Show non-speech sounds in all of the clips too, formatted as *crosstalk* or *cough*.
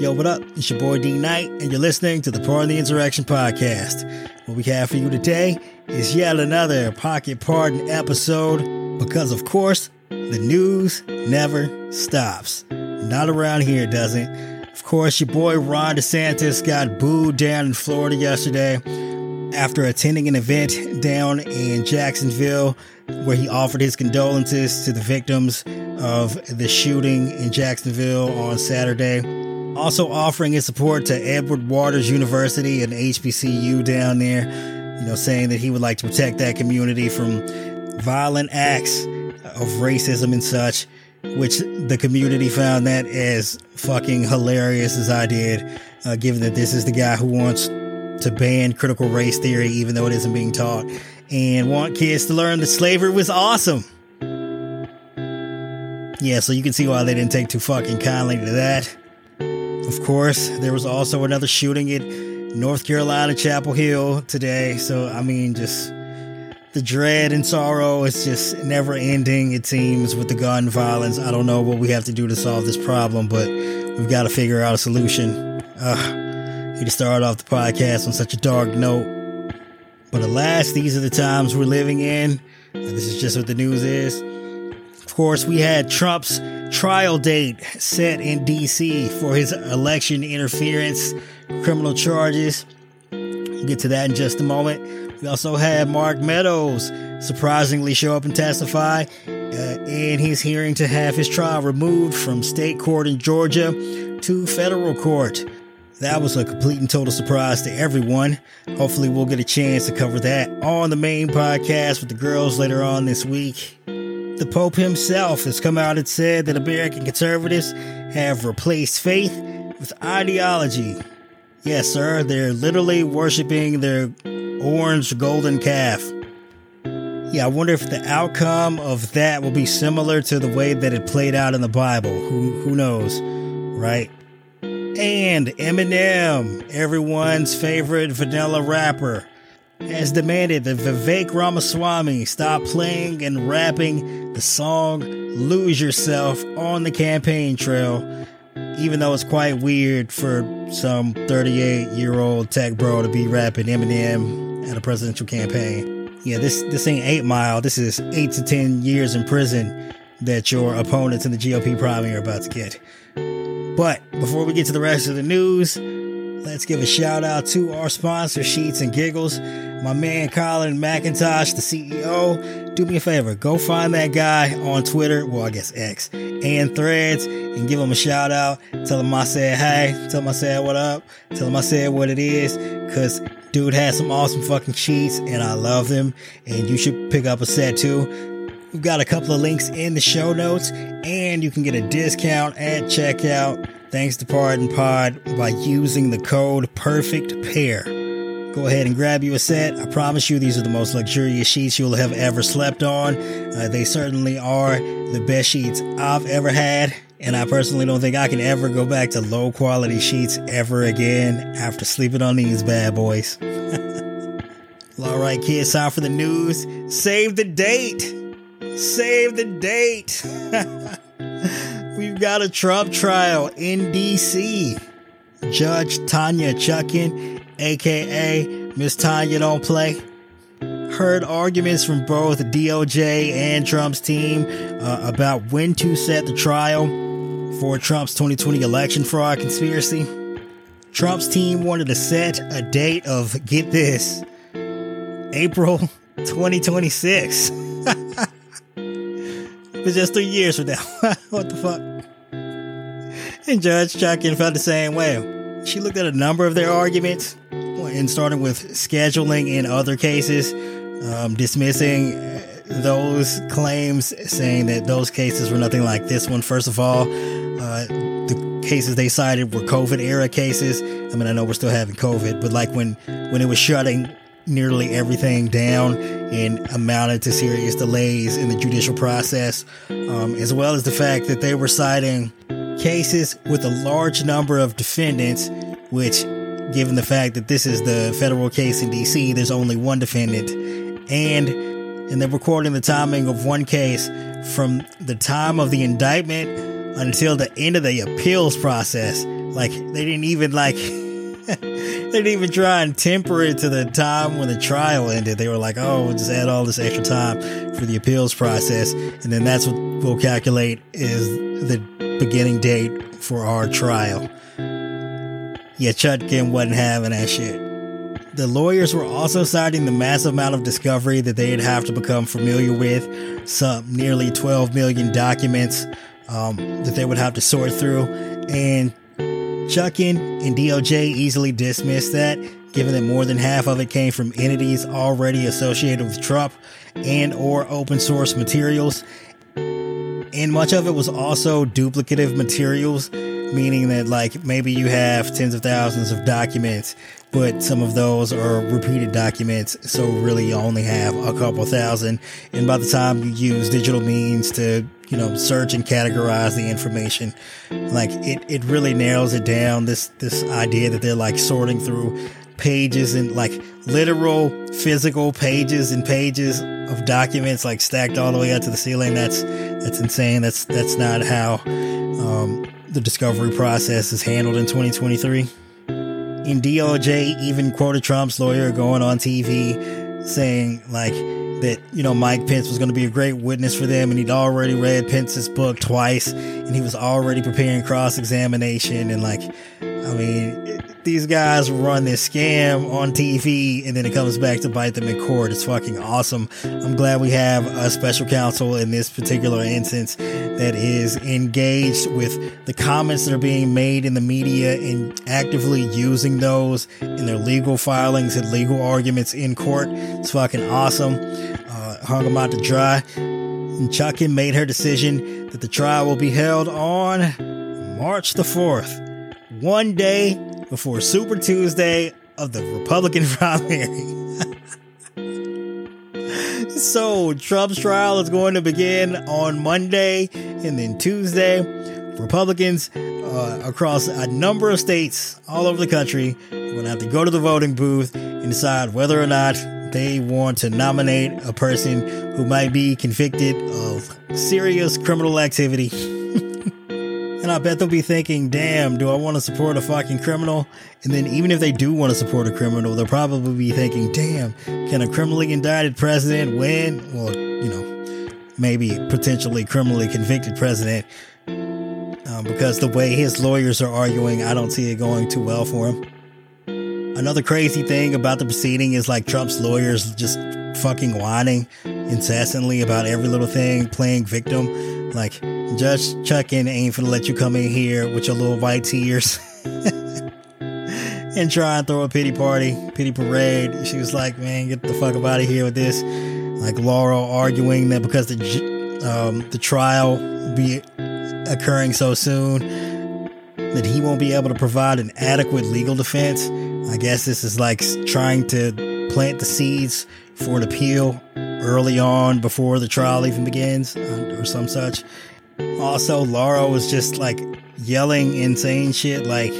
Yo, what up? It's your boy D Knight, and you're listening to the Pardon the Insurrection podcast. What we have for you today is yet another Pocket Pardon episode because, of course, the news never stops. Not around here, doesn't. Of course, your boy Ron DeSantis got booed down in Florida yesterday after attending an event down in Jacksonville where he offered his condolences to the victims of the shooting in Jacksonville on Saturday. Also offering his support to Edward Waters University and HBCU down there, you know, saying that he would like to protect that community from violent acts of racism and such, which the community found that as fucking hilarious as I did, uh, given that this is the guy who wants to ban critical race theory, even though it isn't being taught, and want kids to learn that slavery was awesome. Yeah, so you can see why they didn't take too fucking kindly to that. Of course, there was also another shooting at North Carolina Chapel Hill today. So, I mean, just the dread and sorrow is just never ending, it seems, with the gun violence. I don't know what we have to do to solve this problem, but we've got to figure out a solution. Ugh, to start off the podcast on such a dark note. But alas, these are the times we're living in. This is just what the news is. Of course, we had Trump's trial date set in D.C. for his election interference criminal charges. We'll get to that in just a moment. We also had Mark Meadows surprisingly show up and testify uh, in his hearing to have his trial removed from state court in Georgia to federal court. That was a complete and total surprise to everyone. Hopefully, we'll get a chance to cover that on the main podcast with the girls later on this week. The Pope himself has come out and said that American conservatives have replaced faith with ideology. Yes, sir, they're literally worshiping their orange golden calf. Yeah, I wonder if the outcome of that will be similar to the way that it played out in the Bible. Who who knows, right? And Eminem, everyone's favorite vanilla rapper, has demanded that Vivek Ramaswamy stop playing and rapping the song Lose Yourself on the campaign trail, even though it's quite weird for some 38 year old tech bro to be rapping Eminem at a presidential campaign. Yeah, this, this ain't 8 Mile, this is 8 to 10 years in prison that your opponents in the GOP primary are about to get. But before we get to the rest of the news, Let's give a shout out to our sponsor, Sheets and Giggles. My man Colin McIntosh, the CEO. Do me a favor, go find that guy on Twitter, well, I guess X, and threads, and give him a shout out. Tell him I said hey, tell him I said what up, tell him I said what it is, because dude has some awesome fucking sheets, and I love them, and you should pick up a set too. We've got a couple of links in the show notes, and you can get a discount at checkout thanks to Pardon Pod by using the code Perfect Pair. Go ahead and grab you a set. I promise you, these are the most luxurious sheets you'll have ever slept on. Uh, they certainly are the best sheets I've ever had, and I personally don't think I can ever go back to low quality sheets ever again after sleeping on these bad boys. *laughs* all right, kids, time for the news. Save the date. Save the date. *laughs* We've got a Trump trial in DC. Judge Tanya Chutkan, aka Miss Tanya Don't Play, heard arguments from both DOJ and Trump's team uh, about when to set the trial for Trump's 2020 election fraud conspiracy. Trump's team wanted to set a date of, get this, April *laughs* 2026. *laughs* It's just three years from now. *laughs* what the fuck? And Judge Chutkan felt the same way. She looked at a number of their arguments, and starting with scheduling in other cases, um, dismissing those claims, saying that those cases were nothing like this one. First of all, uh, the cases they cited were COVID era cases. I mean, I know we're still having COVID, but like when when it was shutting nearly everything down and amounted to serious delays in the judicial process, um, as well as the fact that they were citing cases with a large number of defendants, which, given the fact that this is the federal case in DC, there's only one defendant, and and they're recording the timing of one case from the time of the indictment until the end of the appeals process. Like they didn't even like *laughs* *laughs* they didn't even try and temper it to the time when the trial ended. They were like, "Oh, we'll just add all this extra time for the appeals process, and then that's what we'll calculate is the beginning date for our trial." Yeah, Chutkan wasn't having that shit. The lawyers were also citing the massive amount of discovery that they'd have to become familiar with, some nearly 12 million documents um, that they would have to sort through, and Chutkan and DOJ easily dismissed that, given that more than half of it came from entities already associated with Trump and or open source materials. And much of it was also duplicative materials, meaning that like maybe you have tens of thousands of documents, but some of those are repeated documents, so really you only have a couple thousand. And by the time you use digital means to you know, search and categorize the information. Like it, it really narrows it down. This, this idea that they're like sorting through pages and like literal physical pages and pages of documents like stacked all the way up to the ceiling. That's, that's insane. That's, that's not how, um, the discovery process is handled in 2023. And DOJ even quoted Trump's lawyer going on TV saying like, that, you know, Mike Pence was going to be a great witness for them and he'd already read Pence's book twice and he was already preparing cross examination. And like, I mean, these guys run this scam on TV and then it comes back to bite them in court. It's fucking awesome. I'm glad we have a special counsel in this particular instance that is engaged with the comments that are being made in the media and actively using those in their legal filings and legal arguments in court. It's fucking awesome. Uh, hung them out to dry. And Chutkan made her decision that the trial will be held on March the 4th, one day before Super Tuesday of the Republican *laughs* primary. so, Trump's trial is going to begin on Monday and then Tuesday. Republicans uh, across a number of states all over the country are going to have to go to the voting booth and decide whether or not they want to nominate a person who might be convicted of serious criminal activity. And I bet they'll be thinking, damn, do I want to support a fucking criminal? And then even if they do want to support a criminal, they'll probably be thinking, damn, can a criminally indicted president win? Well, you know, maybe potentially criminally convicted president. Um, because the way his lawyers are arguing, I don't see it going too well for him. Another crazy thing about the proceeding is like Trump's lawyers just fucking whining incessantly about every little thing, playing victim. Like, Judge Chutkan ain't finna let you come in here with your little white tears *laughs* and try and throw a pity party, pity parade. She was like, man, get the fuck out of here with this. Like Lauro arguing that because the um, the trial be occurring so soon, that he won't be able to provide an adequate legal defense. I guess this is like trying to plant the seeds for an appeal early on before the trial even begins uh, or some such. Also, Lauro was just like yelling insane shit like,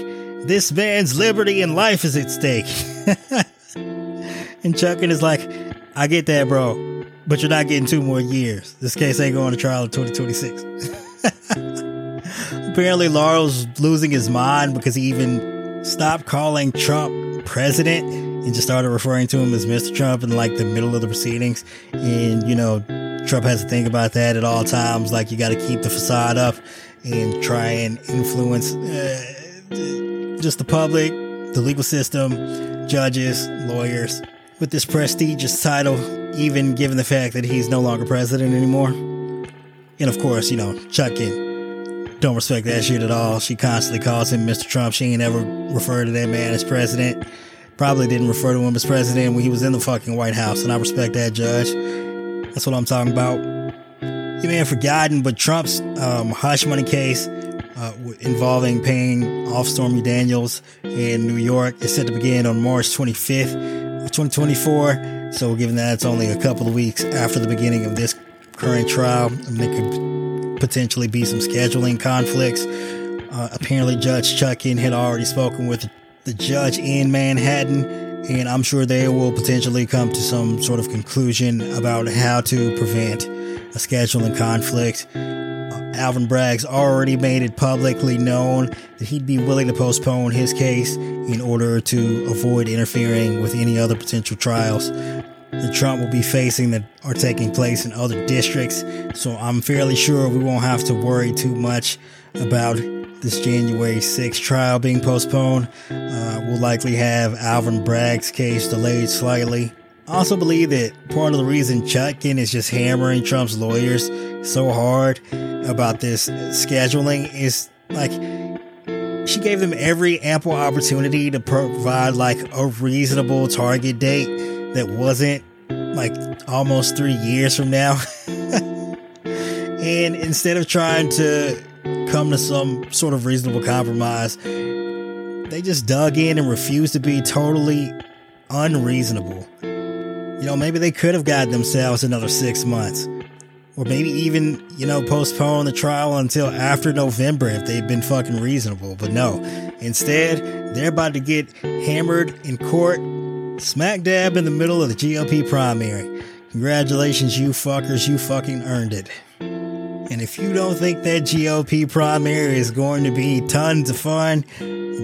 this man's liberty and life is at stake. *laughs* and Chutkan is like, I get that, bro, but you're not getting two more years. This case ain't going to trial in 2026. *laughs* Apparently, Lauro's losing his mind because he even stopped calling Trump president and just started referring to him as Mr. Trump in like the middle of the proceedings. And, you know, Trump has to think about that at all times. Like you got to keep the facade up and try and influence uh, just the public, the legal system, judges, lawyers with this prestigious title, even given the fact that he's no longer president anymore. And of course, you know, Chutkan don't respect that shit at all. She constantly calls him Mr. Trump. She ain't ever referred to that man as president. Probably didn't refer to him as president when he was in the fucking White House, and I respect that judge. That's what I'm talking about. You may have forgotten, but Trump's um, hush money case uh, involving paying off Stormy Daniels in New York is set to begin on March 25th of 2024. So, given that it's only a couple of weeks after the beginning of this current trial, there could potentially be some scheduling conflicts. Uh, apparently, Judge Chutkan had already spoken with the judge in Manhattan and I'm sure they will potentially come to some sort of conclusion about how to prevent a scheduling conflict. Alvin Bragg's already made it publicly known that he'd be willing to postpone his case in order to avoid interfering with any other potential trials that Trump will be facing that are taking place in other districts. So I'm fairly sure we won't have to worry too much about this January 6th trial being postponed. Uh, we'll likely have Alvin Bragg's case delayed slightly. I also believe that part of the reason Chutkan is just hammering Trump's lawyers so hard about this scheduling is like she gave them every ample opportunity to provide like a reasonable target date that wasn't like almost three years from now. *laughs* and instead of trying to come to some sort of reasonable compromise, they just dug in and refused to be totally unreasonable. You know, maybe they could have gotten themselves another six months. Or maybe even, you know, postpone the trial until after November if they'd been fucking reasonable. But no. Instead, they're about to get hammered in court, smack dab in the middle of the GOP primary. Congratulations, you fuckers. You fucking earned it. And if you don't think that GOP primary is going to be tons of fun,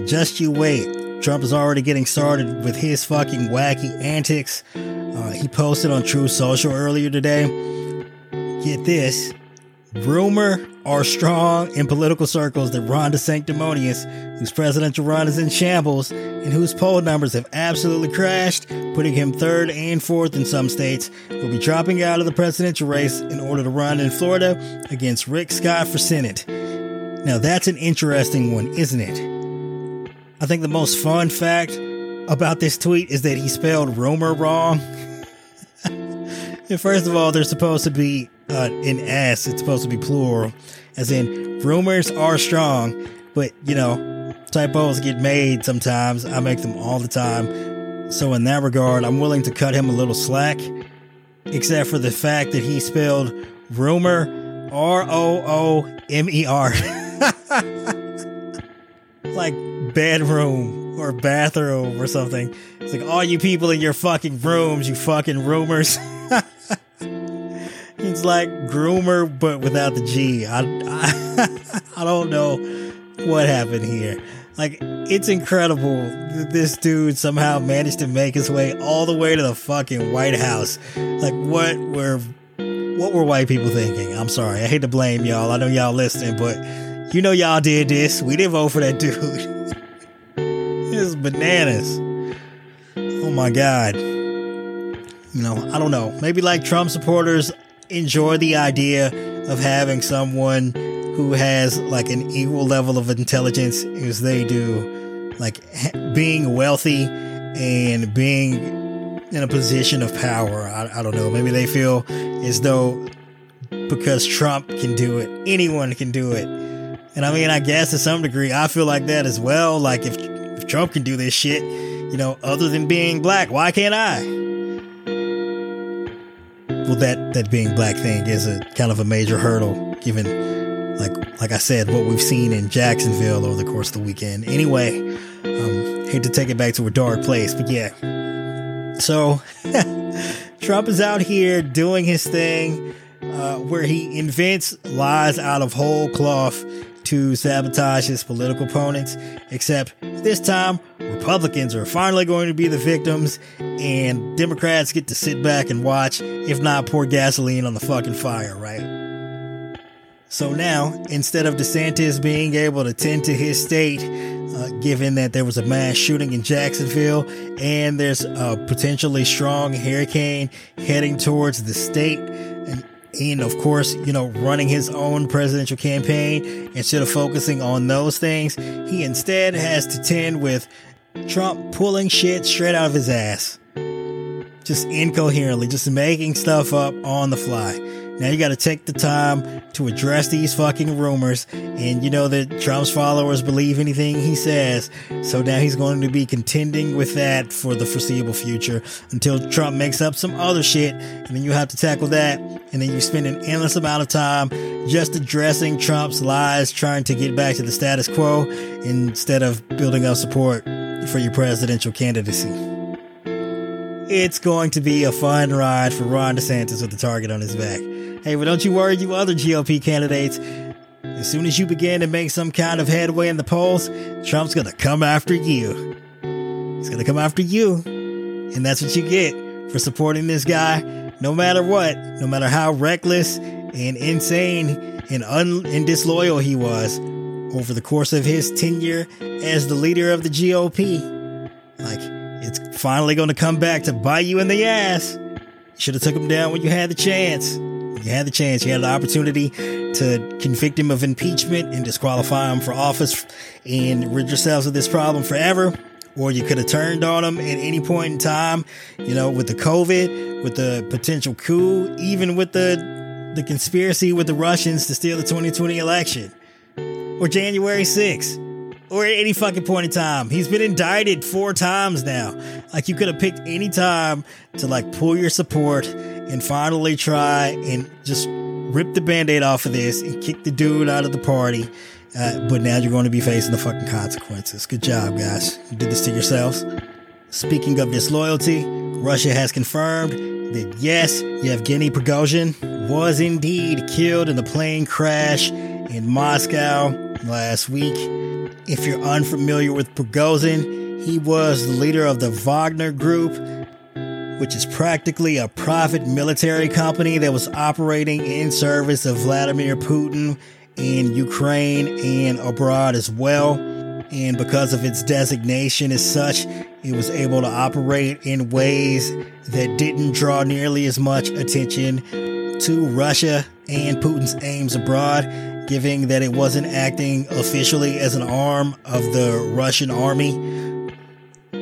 just you wait. Trump is already getting started with his fucking wacky antics. Uh, he posted on Truth Social earlier today. Get this. Rumor are strong in political circles that Ron DeSanctimonious, whose presidential run is in shambles and whose poll numbers have absolutely crashed, putting him third and fourth in some states, will be dropping out of the presidential race in order to run in Florida against Rick Scott for Senate. Now that's an interesting one, isn't it? I think the most fun fact about this tweet is that he spelled rumor wrong. *laughs* First of all, there's supposed to be uh, an S, it's supposed to be plural, as in rumors are strong, but you know, typos get made sometimes. I make them all the time. So, in that regard, I'm willing to cut him a little slack, except for the fact that he spelled rumor R O O M E R. *laughs* like bedroom or bathroom or something. It's like all you people in your fucking rooms, you fucking rumors. *laughs* it's like groomer, but without the G. I, I, *laughs* I don't know what happened here. Like, it's incredible that this dude somehow managed to make his way all the way to the fucking White House. Like, what were what were white people thinking? I'm sorry. I hate to blame y'all. I know y'all listening, but you know y'all did this. We didn't vote for that dude. *laughs* is bananas. Oh my God. You know, I don't know. Maybe like Trump supporters enjoy the idea of having someone who has like an equal level of intelligence as they do, like being wealthy and being in a position of power. I, I don't know. Maybe they feel as though because Trump can do it, anyone can do it. And I mean, I guess to some degree, I feel like that as well. Like if Trump can do this shit, you know, other than being black. Why can't I? Well, that that being black thing is a kind of a major hurdle, given, like like I said, what we've seen in Jacksonville over the course of the weekend. Anyway, um, hate to take it back to a dark place, but yeah. So, *laughs* Trump is out here doing his thing, uh, where he invents lies out of whole cloth to sabotage his political opponents, except this time Republicans are finally going to be the victims, and Democrats get to sit back and watch, if not pour gasoline on the fucking fire, right? So now, instead of DeSantis being able to tend to his state, uh, given that there was a mass shooting in Jacksonville and there's a potentially strong hurricane heading towards the state, and of course, you know, running his own presidential campaign instead of focusing on those things, he instead has to tend with Trump pulling shit straight out of his ass. Just incoherently, just making stuff up on the fly. Now you got to take the time to address these fucking rumors. And you know that Trump's followers believe anything he says. So now he's going to be contending with that for the foreseeable future until Trump makes up some other shit. And then you have to tackle that. And then you spend an endless amount of time just addressing Trump's lies, trying to get back to the status quo instead of building up support for your presidential candidacy. It's going to be a fun ride for Ron DeSantis with the target on his back. Hey, but don't you worry, you other GOP candidates. as soon as you begin to make some kind of headway in the polls, Trump's gonna come after you. He's gonna come after you. And that's what you get for supporting this guy, no matter what, no matter how reckless and insane and, un- and disloyal he was over the course of his tenure as the leader of the GOP. Like, it's finally going to come back to bite you in the ass. You should have took him down when you had the chance. You had the chance. You had the opportunity to convict him of impeachment and disqualify him for office and rid yourselves of this problem forever. Or you could have turned on him at any point in time, you know, with the COVID, with the potential coup, even with the the conspiracy with the Russians to steal the 2020 election. Or January 6th or at any fucking point in time. He's been indicted four times now. Like you could have picked any time to like pull your support and finally try and just rip the band-aid off of this and kick the dude out of the party. Uh, but now you're going to be facing the fucking consequences. Good job, guys. You did this to yourselves. Speaking of disloyalty, Russia has confirmed that yes, Yevgeny Prigozhin was indeed killed in the plane crash in Moscow last week. If you're unfamiliar with Prigozhin, he was the leader of the Wagner Group, which is practically a private military company that was operating in service of Vladimir Putin in Ukraine and abroad as well. And because of its designation as such, it was able to operate in ways that didn't draw nearly as much attention to Russia and Putin's aims abroad giving that it wasn't acting officially as an arm of the Russian army.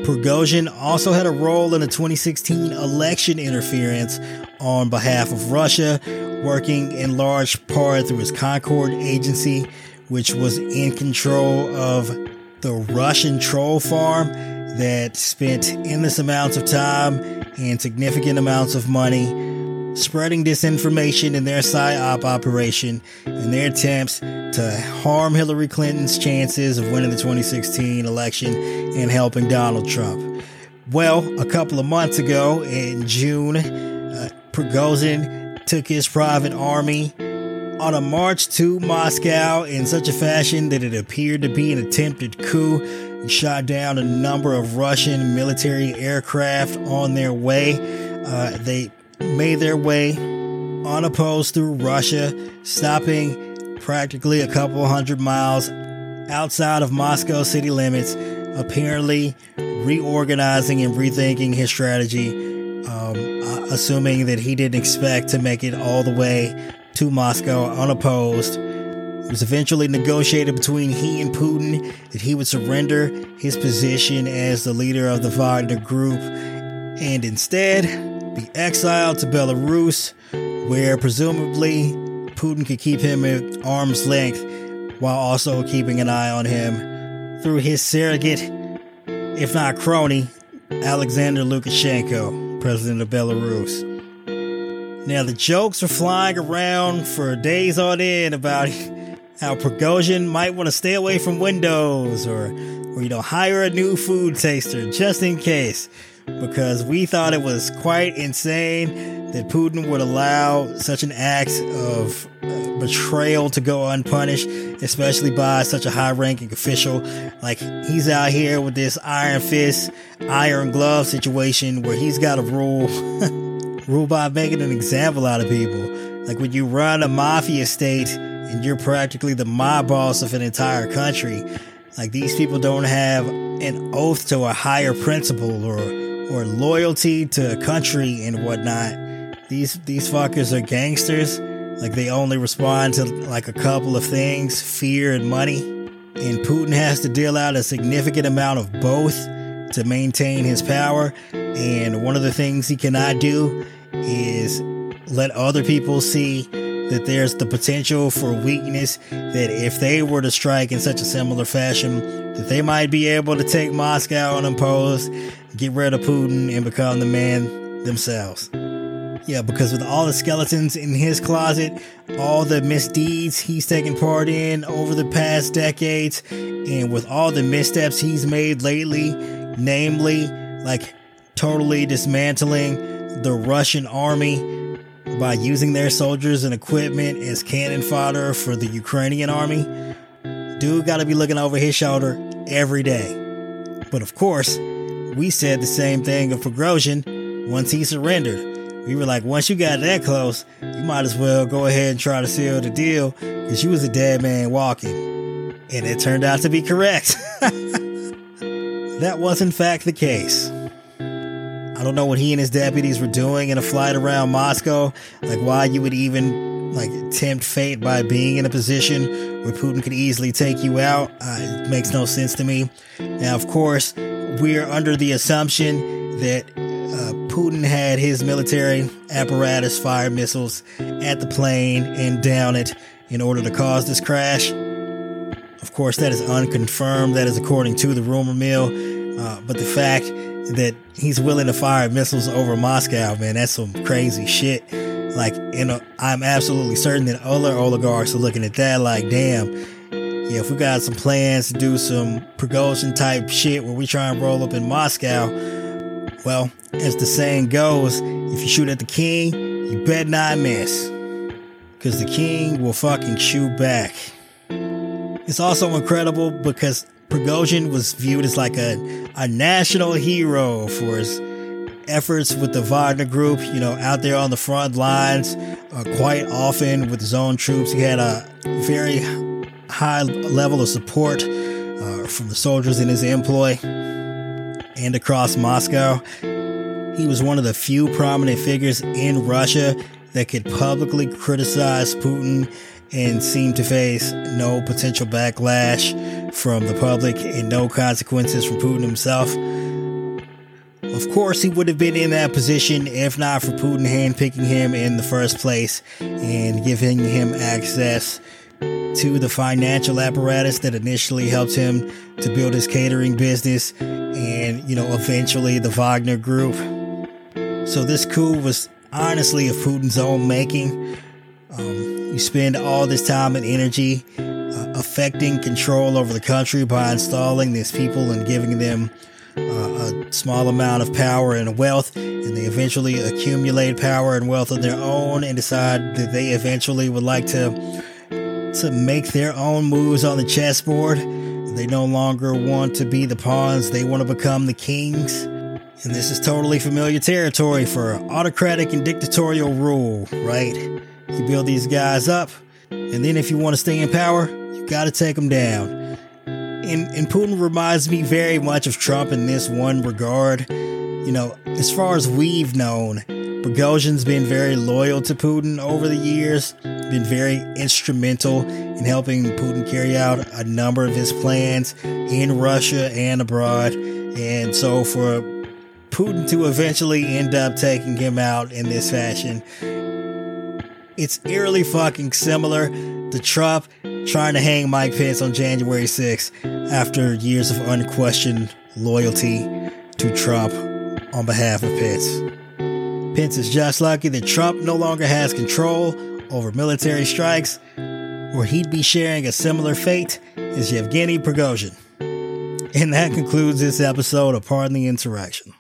Prigozhin also had a role in the 2016 election interference on behalf of Russia, working in large part through his Concord agency, which was in control of the Russian troll farm that spent endless amounts of time and significant amounts of money spreading disinformation in their PSYOP operation in their attempts to harm Hillary Clinton's chances of winning the 2016 election and helping Donald Trump. Well, a couple of months ago in June, uh, Prigozhin took his private army on a march to Moscow in such a fashion that it appeared to be an attempted coup. He shot down a number of Russian military aircraft on their way. Uh, they made their way unopposed through Russia, stopping practically a couple hundred miles outside of Moscow city limits, apparently reorganizing and rethinking his strategy, um, assuming that he didn't expect to make it all the way to Moscow unopposed. It was eventually negotiated between he and Putin that he would surrender his position as the leader of the Wagner Group and instead be exiled to Belarus, where presumably Putin could keep him at arm's length while also keeping an eye on him through his surrogate, if not crony, Alexander Lukashenko, president of Belarus. Now, the jokes are flying around for days on end about *laughs* how Prigozhin might want to stay away from Windows or, or, you know, hire a new food taster just in case because we thought it was quite insane that Putin would allow such an act of uh, betrayal to go unpunished, especially by such a high ranking official. Like, he's out here with this iron fist, iron glove situation where he's got to rule, *laughs* rule by making an example out of people. Like, when you run a mafia state and you're practically the mob boss of an entire country, like, these people don't have an oath to a higher principle or or loyalty to a country and whatnot. These these fuckers are gangsters. Like they only respond to like a couple of things, fear and money. And Putin has to deal out a significant amount of both to maintain his power. And one of the things he cannot do is let other people see that there's the potential for weakness that if they were to strike in such a similar fashion that they might be able to take Moscow unopposed get rid of Putin and become the man themselves. Yeah, because with all the skeletons in his closet, all the misdeeds he's taken part in over the past decades, and with all the missteps he's made lately, namely, like totally dismantling the Russian army, by using their soldiers and equipment as cannon fodder for the Ukrainian army. Dude got to be looking over his shoulder every day. But of course, we said the same thing of Prigozhin once he surrendered. We were like, once you got that close, you might as well go ahead and try to seal the deal because you was a dead man walking. And it turned out to be correct. *laughs* that was in fact the case. I don't know what he and his deputies were doing in a flight around Moscow, like why you would even like tempt fate by being in a position where Putin could easily take you out. Uh, it makes no sense to me. Now, of course, we're under the assumption that uh, Putin had his military apparatus fire missiles at the plane and down it in order to cause this crash. Of course, that is unconfirmed. That is according to the rumor mill. Uh, but the fact that he's willing to fire missiles over Moscow, man, that's some crazy shit. Like, you know, I'm absolutely certain that other oligarchs are looking at that like, damn, yeah, if we got some plans to do some Prigozhin type shit where we try and roll up in Moscow, well, as the saying goes, if you shoot at the king, you bet not miss. Because the king will fucking shoot back. It's also incredible because Prigozhin was viewed as like a, a national hero for his efforts with the Wagner Group, you know, out there on the front lines, uh, quite often with his own troops. He had a very high level of support uh, from the soldiers in his employ and across Moscow. He was one of the few prominent figures in Russia that could publicly criticize Putin and seem to face no potential backlash from the public and no consequences from Putin himself. Of course, he would have been in that position if not for Putin handpicking him in the first place and giving him access to the financial apparatus that initially helped him to build his catering business and, you know, eventually the Wagner Group. So this coup was honestly of Putin's own making. Um, you spend all this time and energy uh, affecting control over the country by installing these people and giving them uh, a small amount of power and wealth, and they eventually accumulate power and wealth of their own and decide that they eventually would like to to make their own moves on the chessboard. They no longer want to be the pawns, they want to become the kings. And this is totally familiar territory for autocratic and dictatorial rule, right? You build these guys up, and then if you want to stay in power, you got to take them down. And, and Putin reminds me very much of Trump in this one regard. You know, as far as we've known, Prigozhin's been very loyal to Putin over the years, been very instrumental in helping Putin carry out a number of his plans in Russia and abroad. And so for Putin to eventually end up taking him out in this fashion it's eerily fucking similar to Trump trying to hang Mike Pence on January 6th after years of unquestioned loyalty to Trump on behalf of Pence. Pence is just lucky that Trump no longer has control over military strikes, where he'd be sharing a similar fate as Yevgeny Prigozhin. And that concludes this episode of Pardon the Insurrection.